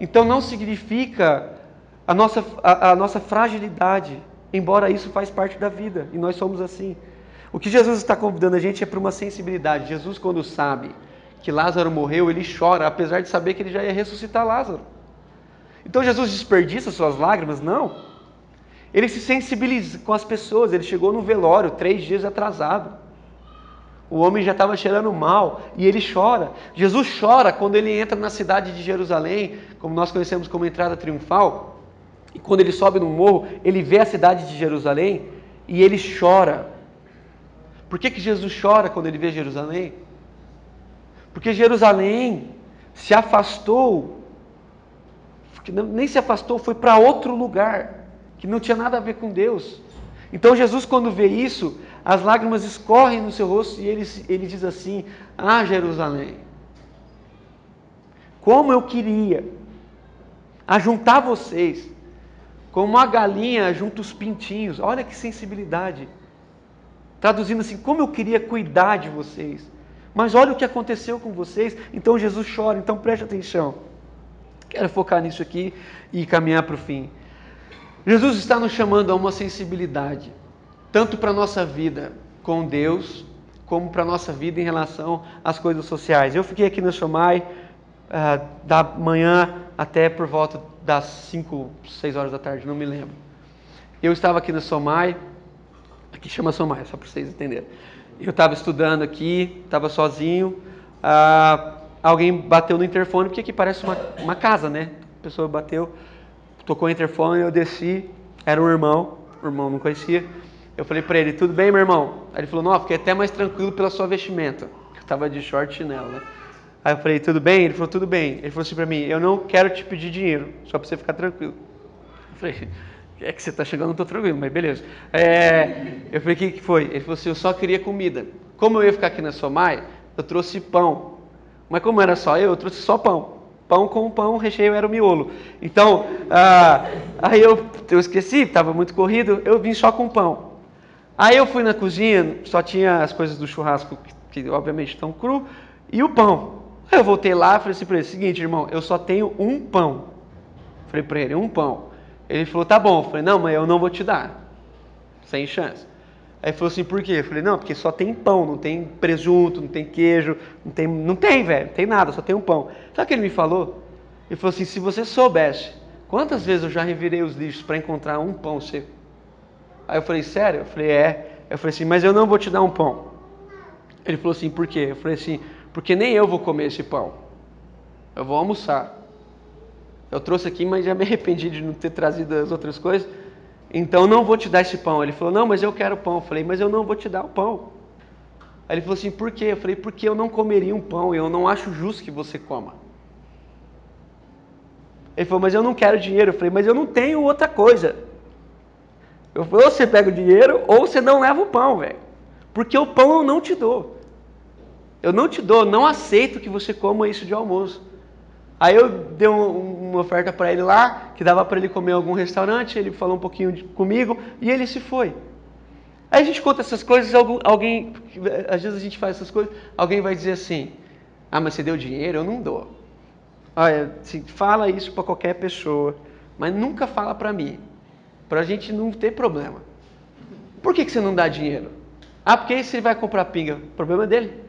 Então não significa a nossa, a, a nossa fragilidade, embora isso faz parte da vida, e nós somos assim. O que Jesus está convidando a gente é para uma sensibilidade. Jesus, quando sabe que Lázaro morreu, ele chora, apesar de saber que ele já ia ressuscitar Lázaro. Então Jesus desperdiça suas lágrimas? Não. Ele se sensibiliza com as pessoas. Ele chegou no velório três dias atrasado. O homem já estava cheirando mal e ele chora. Jesus chora quando ele entra na cidade de Jerusalém, como nós conhecemos como entrada triunfal. E quando ele sobe no morro, ele vê a cidade de Jerusalém e ele chora. Por que, que Jesus chora quando ele vê Jerusalém? Porque Jerusalém se afastou, nem se afastou, foi para outro lugar, que não tinha nada a ver com Deus. Então Jesus, quando vê isso, as lágrimas escorrem no seu rosto e ele, ele diz assim: Ah, Jerusalém, como eu queria ajuntar vocês, como uma galinha junto os pintinhos. Olha que sensibilidade. Traduzindo assim, como eu queria cuidar de vocês. Mas olha o que aconteceu com vocês. Então Jesus chora, então preste atenção. Quero focar nisso aqui e caminhar para o fim. Jesus está nos chamando a uma sensibilidade, tanto para a nossa vida, com Deus, como para a nossa vida em relação às coisas sociais. Eu fiquei aqui no Somai uh, da manhã até por volta das 5, 6 horas da tarde, não me lembro. Eu estava aqui no Somai, aqui chama Somai, só para vocês entenderem. Eu estava estudando aqui, estava sozinho, uh, alguém bateu no interfone, porque aqui parece uma, uma casa, né? A pessoa bateu, tocou o interfone, eu desci, era um irmão, o irmão não conhecia. Eu falei para ele, tudo bem, meu irmão? Aí ele falou, não, fiquei até mais tranquilo pela sua vestimenta. Eu tava de short e chinelo, né? Aí eu falei, tudo bem? Ele falou, tudo bem. Ele falou assim para mim, eu não quero te pedir dinheiro, só para você ficar tranquilo. Eu falei, é que você tá chegando, não tô tranquilo, mas beleza. É, eu falei, o que, que foi? Ele falou assim, eu só queria comida. Como eu ia ficar aqui na Somai, eu trouxe pão. Mas como era só eu, eu trouxe só pão pão com pão, o recheio era o miolo. Então, ah, aí eu, eu esqueci, estava muito corrido, eu vim só com pão. Aí eu fui na cozinha, só tinha as coisas do churrasco, que, que obviamente estão cru, e o pão. Aí eu voltei lá e falei assim para ele, seguinte, irmão, eu só tenho um pão. Falei para ele, um pão. Ele falou, tá bom. Eu falei, não, mas eu não vou te dar. Sem chance. Aí falou assim, por quê? Eu falei, não, porque só tem pão, não tem presunto, não tem queijo, não tem, não tem, velho, não tem nada, só tem um pão. Sabe o que ele me falou? Ele falou assim, se você soubesse quantas vezes eu já revirei os lixos para encontrar um pão seco. Aí eu falei, sério? Eu falei, é. Eu falei assim, mas eu não vou te dar um pão. Ele falou assim, por quê? Eu falei assim, porque nem eu vou comer esse pão. Eu vou almoçar. Eu trouxe aqui, mas já me arrependi de não ter trazido as outras coisas. Então não vou te dar esse pão. Ele falou, não, mas eu quero pão. Eu falei, mas eu não vou te dar o pão. Aí ele falou assim, por quê? Eu falei, porque eu não comeria um pão, eu não acho justo que você coma. Ele falou, mas eu não quero dinheiro. Eu falei, mas eu não tenho outra coisa. Eu falei, ou você pega o dinheiro ou você não leva o pão, velho. Porque o pão eu não te dou. Eu não te dou, não aceito que você coma isso de almoço. Aí eu dei um, uma oferta para ele lá, que dava para ele comer em algum restaurante, ele falou um pouquinho de, comigo e ele se foi. Aí a gente conta essas coisas, alguém, às vezes a gente faz essas coisas, alguém vai dizer assim: Ah, mas você deu dinheiro? Eu não dou. Olha, assim, fala isso para qualquer pessoa, mas nunca fala para mim para a gente não ter problema. Por que, que você não dá dinheiro? Ah, porque se ele vai comprar pinga, o problema é dele.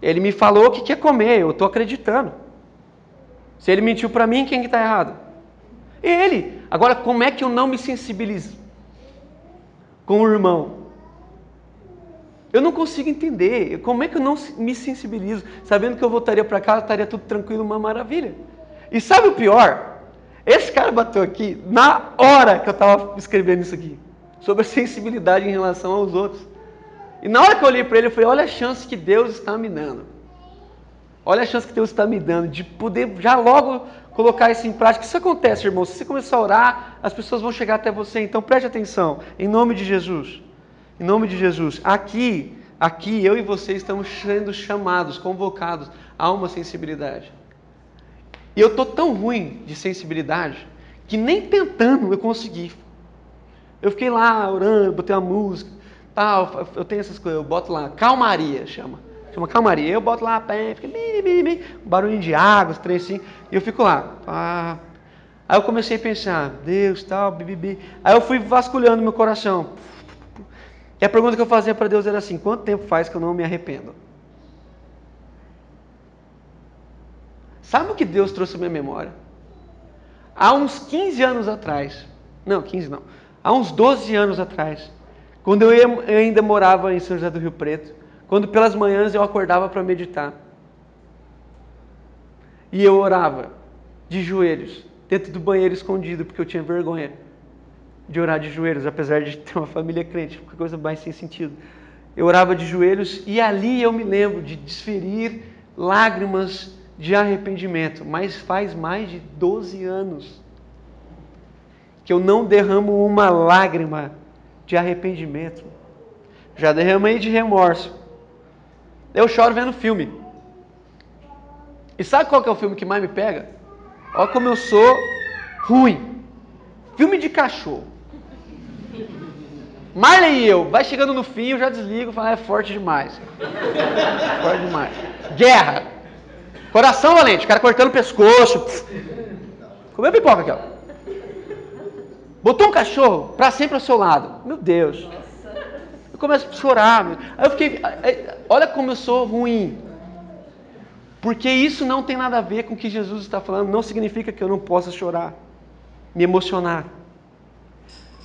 Ele me falou que quer comer, eu estou acreditando. Se ele mentiu para mim, quem que está errado? Ele. Agora, como é que eu não me sensibilizo com o irmão? Eu não consigo entender. Como é que eu não me sensibilizo? Sabendo que eu voltaria para casa, estaria tudo tranquilo, uma maravilha. E sabe o pior? Esse cara bateu aqui na hora que eu estava escrevendo isso aqui, sobre a sensibilidade em relação aos outros. E na hora que eu olhei para ele, eu falei: olha a chance que Deus está me dando. Olha a chance que Deus está me dando de poder já logo colocar isso em prática. Isso acontece, irmão. Se você começar a orar, as pessoas vão chegar até você. Então preste atenção, em nome de Jesus. Em nome de Jesus. Aqui, aqui eu e você estamos sendo chamados, convocados a uma sensibilidade. E eu estou tão ruim de sensibilidade que nem tentando eu consegui. Eu fiquei lá orando, botei uma música, tal, eu tenho essas coisas, eu boto lá, calmaria chama. Chama calmaria. Eu boto lá, pé, fica bim, bim, bim, barulho de água, os assim, e eu fico lá. Pá. Aí eu comecei a pensar, Deus, tal, bibibi. Aí eu fui vasculhando meu coração. E a pergunta que eu fazia para Deus era assim: quanto tempo faz que eu não me arrependo? Sabe o que Deus trouxe à minha memória? Há uns 15 anos atrás, não, 15 não, há uns 12 anos atrás, quando eu, ainda morava em São José do Rio Preto, quando pelas manhãs eu acordava para meditar. E eu orava de joelhos, dentro do banheiro escondido, porque eu tinha vergonha de orar de joelhos, apesar de ter uma família crente, que coisa mais sem sentido. Eu orava de joelhos e ali eu me lembro de desferir lágrimas de arrependimento, mas faz mais de 12 anos que eu não derramo uma lágrima de arrependimento. Já derramei de remorso. Eu choro vendo filme. E sabe qual que é o filme que mais me pega? Olha como eu sou ruim. Filme de cachorro. Marley e eu, vai chegando no fim, eu já desligo, falo, ah, é forte demais. forte demais. Guerra. Coração valente, o cara cortando o pescoço. Comeu pipoca aqui, ó. Botou um cachorro para sempre ao seu lado. Meu Deus. Eu começo a chorar. Aí eu fiquei, olha como eu sou ruim. Porque isso não tem nada a ver com o que Jesus está falando, não significa que eu não possa chorar, me emocionar.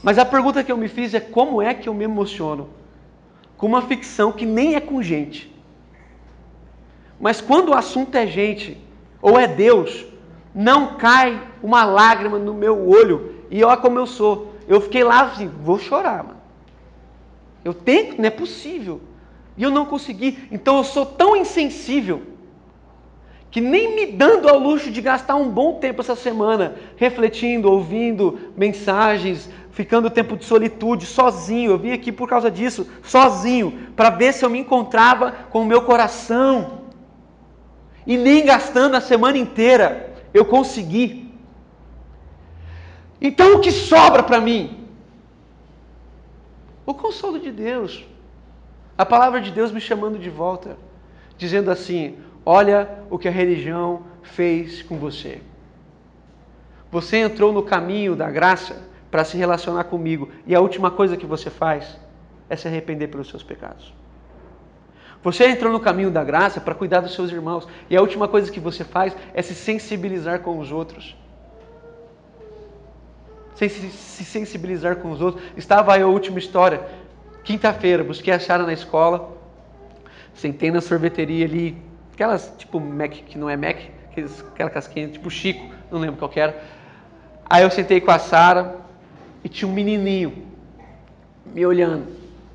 Mas a pergunta que eu me fiz é como é que eu me emociono com uma ficção que nem é com gente. Mas quando o assunto é gente ou é Deus, não cai uma lágrima no meu olho e olha como eu sou. Eu fiquei lá assim, vou chorar, mano. Eu tento, não é possível. E eu não consegui. Então eu sou tão insensível que nem me dando ao luxo de gastar um bom tempo essa semana refletindo, ouvindo mensagens, ficando tempo de solitude, sozinho. Eu vim aqui por causa disso, sozinho, para ver se eu me encontrava com o meu coração. E nem gastando a semana inteira eu consegui. Então o que sobra para mim? O consolo de Deus. A palavra de Deus me chamando de volta, dizendo assim: Olha o que a religião fez com você. Você entrou no caminho da graça para se relacionar comigo, e a última coisa que você faz é se arrepender pelos seus pecados. Você entrou no caminho da graça para cuidar dos seus irmãos, e a última coisa que você faz é se sensibilizar com os outros. Se, se sensibilizar com os outros. Estava aí a última história. Quinta-feira, busquei a Sara na escola, sentei na sorveteria ali, Aquelas tipo Mac, que não é Mac, aquela casquinha tipo Chico, não lembro qual era. Aí eu sentei com a Sara e tinha um menininho me olhando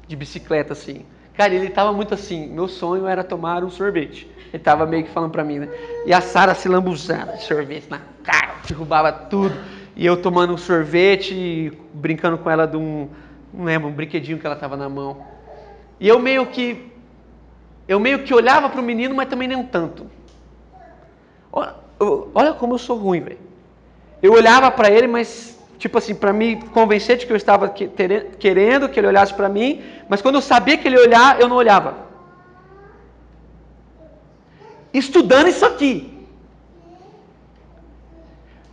de bicicleta assim. Cara, ele tava muito assim, meu sonho era tomar um sorvete. Ele tava meio que falando pra mim, né? E a Sara se lambuzando de sorvete na cara, derrubava tudo. E eu tomando um sorvete, brincando com ela de um, não lembro, um brinquedinho que ela tava na mão. E eu meio que eu meio que olhava para o menino, mas também nem tanto. Olha, olha como eu sou ruim, velho. Eu olhava para ele, mas tipo assim, para me convencer de que eu estava querendo que ele olhasse para mim, mas quando eu sabia que ele olhar, eu não olhava. Estudando isso aqui.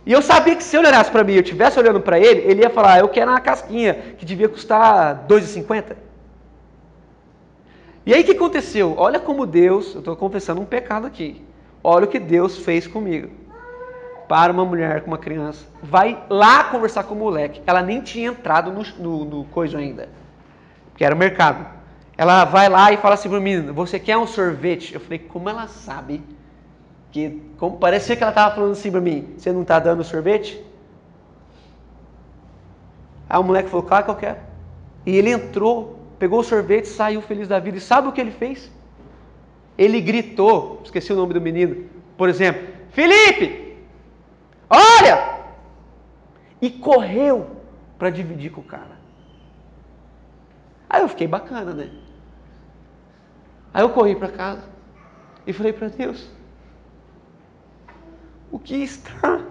E eu sabia que se ele olhasse para mim e eu estivesse olhando para ele, ele ia falar: ah, Eu quero uma casquinha que devia custar R$ 2,50. E aí o que aconteceu? Olha como Deus, eu estou confessando um pecado aqui. Olha o que Deus fez comigo. Para uma mulher com uma criança. Vai lá conversar com o moleque. Ela nem tinha entrado no, no, no coisa ainda. Que era o mercado. Ela vai lá e fala assim para o menino: Você quer um sorvete? Eu falei: Como ela sabe? Como, parecia que ela estava falando assim para mim: Você não está dando sorvete? Aí o moleque falou: Claro que eu quero. E ele entrou pegou o sorvete, saiu feliz da vida. E sabe o que ele fez? Ele gritou, esqueci o nome do menino, por exemplo, Felipe, olha! E correu para dividir com o cara. Aí eu fiquei bacana, né? Aí eu corri para casa e falei para Deus: o que está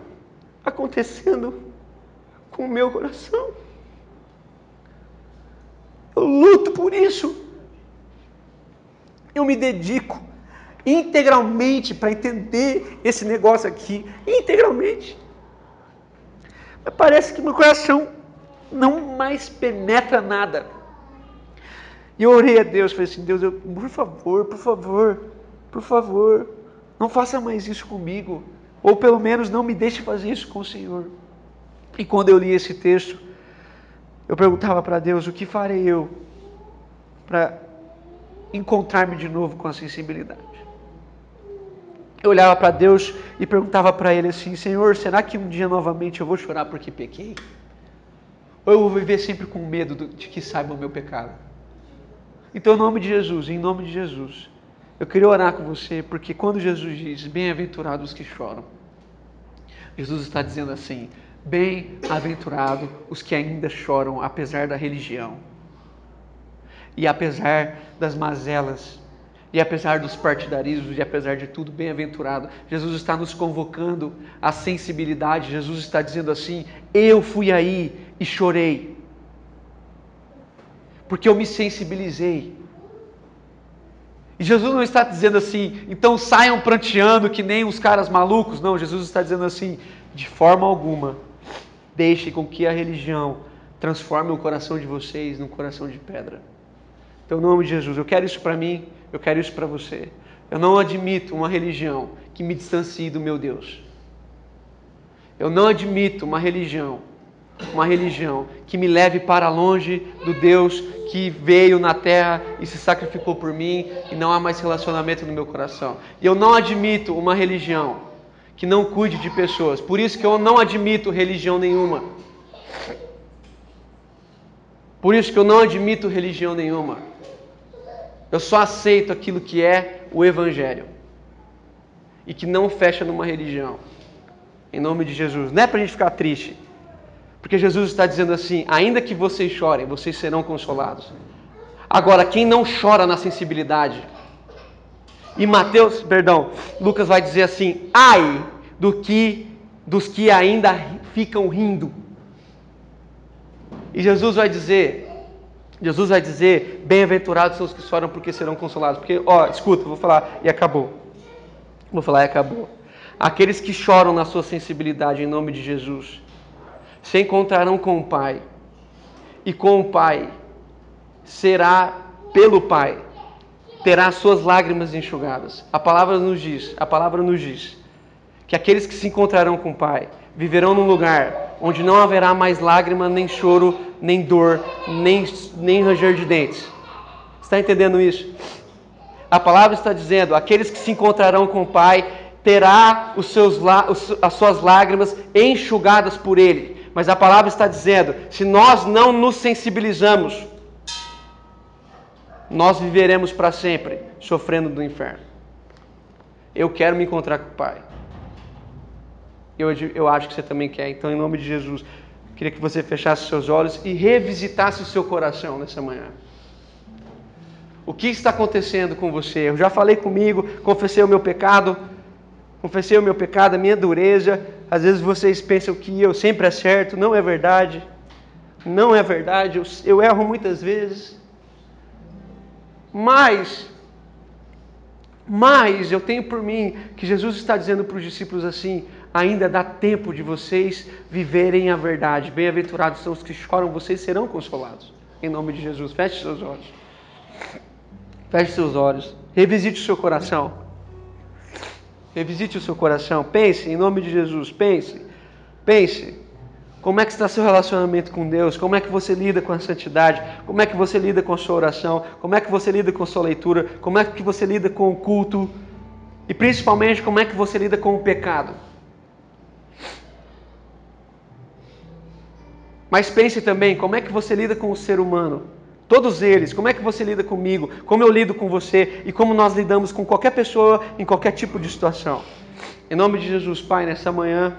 acontecendo com o meu coração? Eu luto por isso. Eu me dedico integralmente para entender esse negócio aqui. Integralmente. Mas parece que meu coração não mais penetra nada. E eu orei a Deus, falei assim, Deus, eu, por favor, por favor, por favor, não faça mais isso comigo. Ou pelo menos não me deixe fazer isso com o Senhor. E quando eu li esse texto, eu perguntava para Deus: o que farei eu para encontrar-me de novo com a sensibilidade? Eu olhava para Deus e perguntava para Ele assim: Senhor, será que um dia novamente eu vou chorar porque pequei? Ou eu vou viver sempre com medo de que saiba o meu pecado? Então, em nome de Jesus, em nome de Jesus, eu queria orar com você, porque quando Jesus diz: Bem-aventurados os que choram, Jesus está dizendo assim: Bem-aventurado os que ainda choram, apesar da religião, e apesar das mazelas, e apesar dos partidarismos, e apesar de tudo, bem-aventurado. Jesus está nos convocando à sensibilidade. Jesus está dizendo assim: Eu fui aí e chorei, porque eu me sensibilizei. E Jesus não está dizendo assim, então saiam pranteando que nem os caras malucos. Não, Jesus está dizendo assim, de forma alguma, Deixe com que a religião transforme o coração de vocês num coração de pedra. Então, em nome de Jesus, eu quero isso para mim, eu quero isso para você. Eu não admito uma religião que me distancie do meu Deus. Eu não admito uma religião, uma religião que me leve para longe do Deus que veio na terra e se sacrificou por mim e não há mais relacionamento no meu coração. E eu não admito uma religião que não cuide de pessoas. Por isso que eu não admito religião nenhuma. Por isso que eu não admito religião nenhuma. Eu só aceito aquilo que é o Evangelho. E que não fecha numa religião. Em nome de Jesus. Não é para a gente ficar triste. Porque Jesus está dizendo assim: ainda que vocês chorem, vocês serão consolados. Agora, quem não chora na sensibilidade, e Mateus, perdão, Lucas vai dizer assim: ai do que dos que ainda ficam rindo. E Jesus vai dizer, Jesus vai dizer, bem-aventurados são os que choram porque serão consolados. Porque, ó, escuta, vou falar e acabou. Vou falar e acabou. Aqueles que choram na sua sensibilidade em nome de Jesus se encontrarão com o Pai. E com o Pai será pelo Pai terá suas lágrimas enxugadas. A palavra nos diz, a palavra nos diz que aqueles que se encontrarão com o Pai viverão num lugar onde não haverá mais lágrima, nem choro, nem dor, nem, nem ranger de dentes. Está entendendo isso? A palavra está dizendo: aqueles que se encontrarão com o Pai terá os seus, as suas lágrimas enxugadas por Ele. Mas a palavra está dizendo: se nós não nos sensibilizamos, nós viveremos para sempre sofrendo do inferno. Eu quero me encontrar com o Pai. Eu, eu acho que você também quer. Então, em nome de Jesus, queria que você fechasse seus olhos e revisitasse o seu coração nessa manhã. O que está acontecendo com você? Eu já falei comigo, confessei o meu pecado, confessei o meu pecado, a minha dureza. Às vezes vocês pensam que eu sempre acerto, não é verdade. Não é verdade, eu, eu erro muitas vezes. Mas, mas eu tenho por mim que Jesus está dizendo para os discípulos assim: ainda dá tempo de vocês viverem a verdade. Bem-aventurados são os que choram, vocês serão consolados. Em nome de Jesus, feche seus olhos. Feche seus olhos. Revisite o seu coração. Revisite o seu coração. Pense, em nome de Jesus, pense. Pense. Como é que está seu relacionamento com Deus? Como é que você lida com a santidade? Como é que você lida com a sua oração? Como é que você lida com a sua leitura? Como é que você lida com o culto? E principalmente, como é que você lida com o pecado? Mas pense também, como é que você lida com o ser humano? Todos eles, como é que você lida comigo? Como eu lido com você? E como nós lidamos com qualquer pessoa em qualquer tipo de situação? Em nome de Jesus, Pai, nessa manhã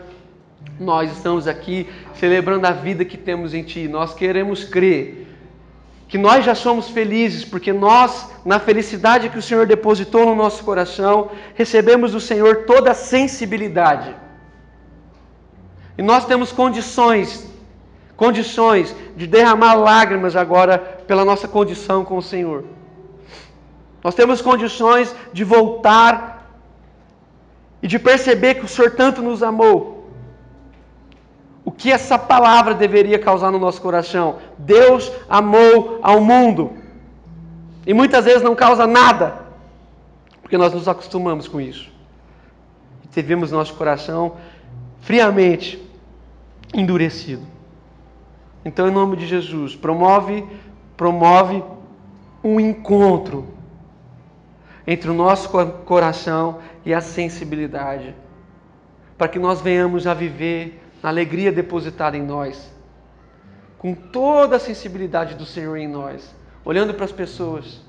nós estamos aqui celebrando a vida que temos em Ti. Nós queremos crer que nós já somos felizes, porque nós, na felicidade que o Senhor depositou no nosso coração, recebemos do Senhor toda a sensibilidade. E nós temos condições, condições de derramar lágrimas agora pela nossa condição com o Senhor. Nós temos condições de voltar e de perceber que o Senhor tanto nos amou o que essa palavra deveria causar no nosso coração. Deus amou ao mundo. E muitas vezes não causa nada, porque nós nos acostumamos com isso. E tivemos nosso coração friamente endurecido. Então, em nome de Jesus, promove, promove um encontro entre o nosso coração e a sensibilidade, para que nós venhamos a viver na alegria depositada em nós, com toda a sensibilidade do Senhor em nós, olhando para as pessoas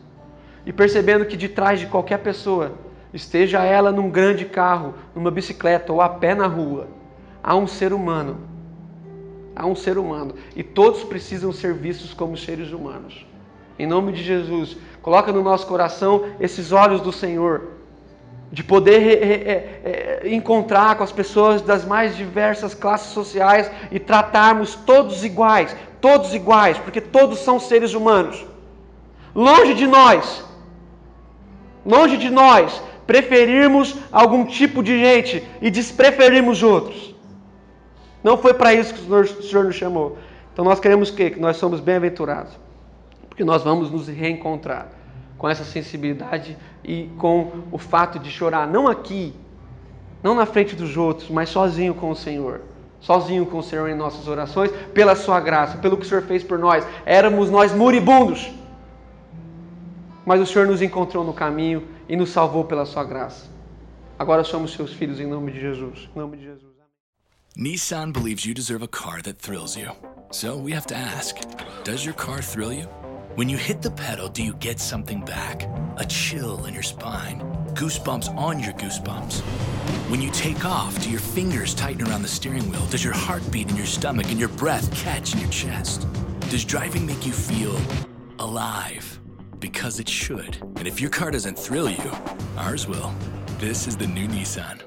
e percebendo que de trás de qualquer pessoa, esteja ela num grande carro, numa bicicleta ou a pé na rua, há um ser humano. Há um ser humano e todos precisam ser vistos como seres humanos. Em nome de Jesus, coloca no nosso coração esses olhos do Senhor de poder é, é, encontrar com as pessoas das mais diversas classes sociais e tratarmos todos iguais, todos iguais, porque todos são seres humanos. Longe de nós, longe de nós, preferirmos algum tipo de gente e despreferirmos outros. Não foi para isso que o Senhor, o Senhor nos chamou. Então nós queremos que, que nós somos bem-aventurados, Porque nós vamos nos reencontrar com essa sensibilidade e com o fato de chorar, não aqui, não na frente dos outros, mas sozinho com o Senhor. Sozinho com o Senhor em nossas orações, pela Sua graça, pelo que o Senhor fez por nós. Éramos nós moribundos, mas o Senhor nos encontrou no caminho e nos salvou pela Sua graça. Agora somos seus filhos em nome de Jesus. Em nome de Jesus. Nissan believes you deserve a car that thrills you. So we have to ask Does your car thrill you? When you hit the pedal, do you get something back? A chill in your spine, goosebumps on your goosebumps. When you take off, do your fingers tighten around the steering wheel? Does your heart beat in your stomach and your breath catch in your chest? Does driving make you feel alive? Because it should. And if your car doesn't thrill you, ours will. This is the new Nissan.